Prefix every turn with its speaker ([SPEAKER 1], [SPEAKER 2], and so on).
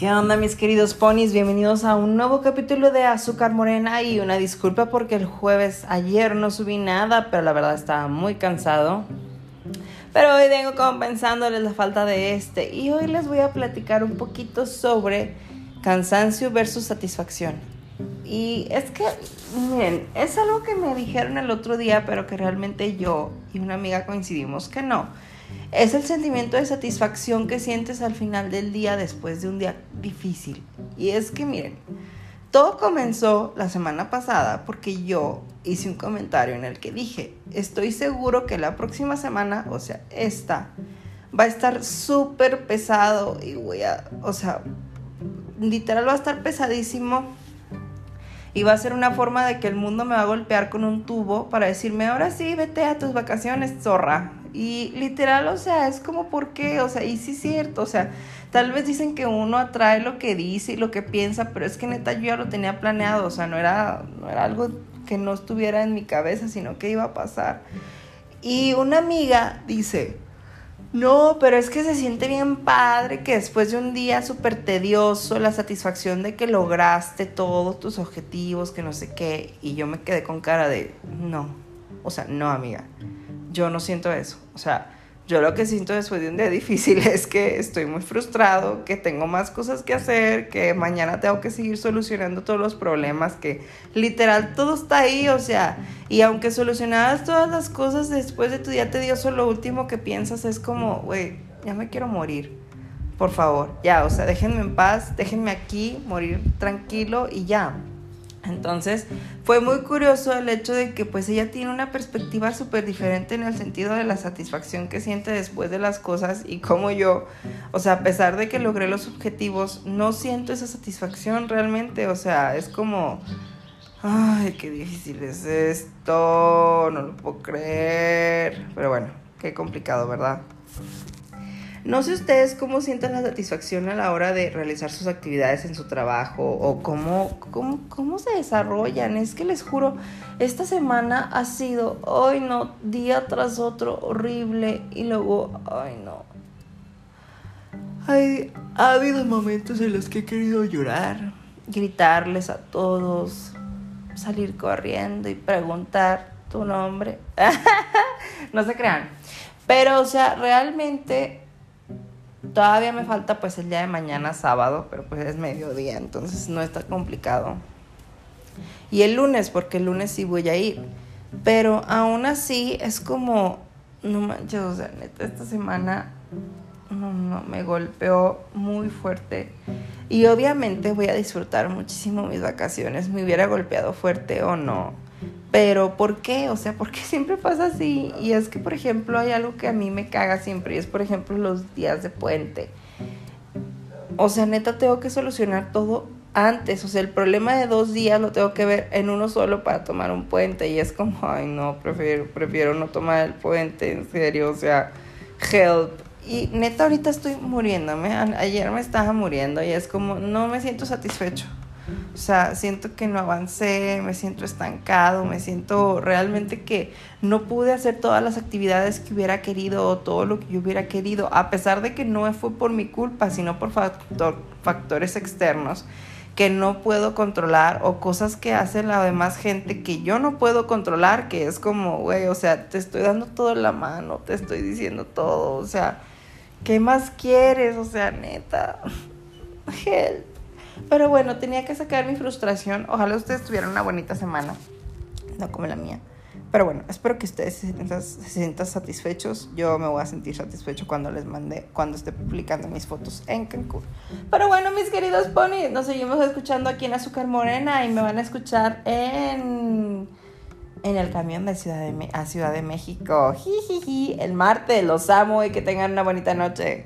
[SPEAKER 1] ¿Qué onda mis queridos ponis? Bienvenidos a un nuevo capítulo de Azúcar Morena y una disculpa porque el jueves ayer no subí nada, pero la verdad estaba muy cansado. Pero hoy vengo compensándoles la falta de este y hoy les voy a platicar un poquito sobre cansancio versus satisfacción. Y es que, miren, es algo que me dijeron el otro día, pero que realmente yo y una amiga coincidimos que no es el sentimiento de satisfacción que sientes al final del día después de un día difícil. Y es que miren, todo comenzó la semana pasada porque yo hice un comentario en el que dije, estoy seguro que la próxima semana, o sea, esta, va a estar súper pesado y voy a, o sea, literal va a estar pesadísimo y va a ser una forma de que el mundo me va a golpear con un tubo para decirme, ahora sí, vete a tus vacaciones, zorra. Y literal, o sea, es como, ¿por qué? O sea, y sí es cierto, o sea, tal vez dicen que uno atrae lo que dice y lo que piensa, pero es que neta yo ya lo tenía planeado, o sea, no era, no era algo que no estuviera en mi cabeza, sino que iba a pasar. Y una amiga dice, no, pero es que se siente bien padre que después de un día súper tedioso, la satisfacción de que lograste todos tus objetivos, que no sé qué, y yo me quedé con cara de, no, o sea, no, amiga yo no siento eso. O sea, yo lo que siento después de un día difícil es que estoy muy frustrado, que tengo más cosas que hacer, que mañana tengo que seguir solucionando todos los problemas, que literal todo está ahí, o sea, y aunque solucionadas todas las cosas después de tu día tedioso, lo último que piensas es como, güey, ya me quiero morir. Por favor, ya, o sea, déjenme en paz, déjenme aquí, morir tranquilo y ya. Entonces fue muy curioso el hecho de que pues ella tiene una perspectiva súper diferente en el sentido de la satisfacción que siente después de las cosas y como yo, o sea, a pesar de que logré los objetivos, no siento esa satisfacción realmente, o sea, es como, ay, qué difícil es esto, no lo puedo creer, pero bueno, qué complicado, ¿verdad? No sé ustedes cómo sienten la satisfacción a la hora de realizar sus actividades en su trabajo o cómo, cómo, cómo se desarrollan. Es que les juro, esta semana ha sido, ay no, día tras otro horrible y luego, ay no. Hay, ha habido momentos en los que he querido llorar, gritarles a todos, salir corriendo y preguntar tu nombre. no se crean. Pero, o sea, realmente Todavía me falta pues el día de mañana sábado, pero pues es mediodía, entonces no está complicado. Y el lunes, porque el lunes sí voy a ir. Pero aún así es como, no manches, o sea, neta, esta semana no, no, me golpeó muy fuerte. Y obviamente voy a disfrutar muchísimo mis vacaciones, me hubiera golpeado fuerte o no pero ¿por qué? O sea, ¿por qué siempre pasa así? Y es que, por ejemplo, hay algo que a mí me caga siempre y es, por ejemplo, los días de puente. O sea, neta, tengo que solucionar todo antes. O sea, el problema de dos días lo tengo que ver en uno solo para tomar un puente. Y es como, ay, no, prefiero, prefiero no tomar el puente, en serio. O sea, help. Y neta, ahorita estoy muriéndome. Ayer me estaba muriendo y es como, no me siento satisfecho. O sea, siento que no avancé, me siento estancado, me siento realmente que no pude hacer todas las actividades que hubiera querido o todo lo que yo hubiera querido, a pesar de que no fue por mi culpa, sino por factores externos que no puedo controlar o cosas que hace la demás gente que yo no puedo controlar, que es como, güey, o sea, te estoy dando todo en la mano, te estoy diciendo todo, o sea, ¿qué más quieres? O sea, neta, help. Pero bueno, tenía que sacar mi frustración. Ojalá ustedes tuvieran una bonita semana, no como la mía. Pero bueno, espero que ustedes se sientan, satisfechos. Yo me voy a sentir satisfecho cuando les mande, cuando esté publicando mis fotos en Cancún. Pero bueno, mis queridos ponis, nos seguimos escuchando aquí en Azúcar Morena y me van a escuchar en, en el camión de Ciudad de, a Ciudad de México. Jijiji, el martes, los amo y que tengan una bonita noche.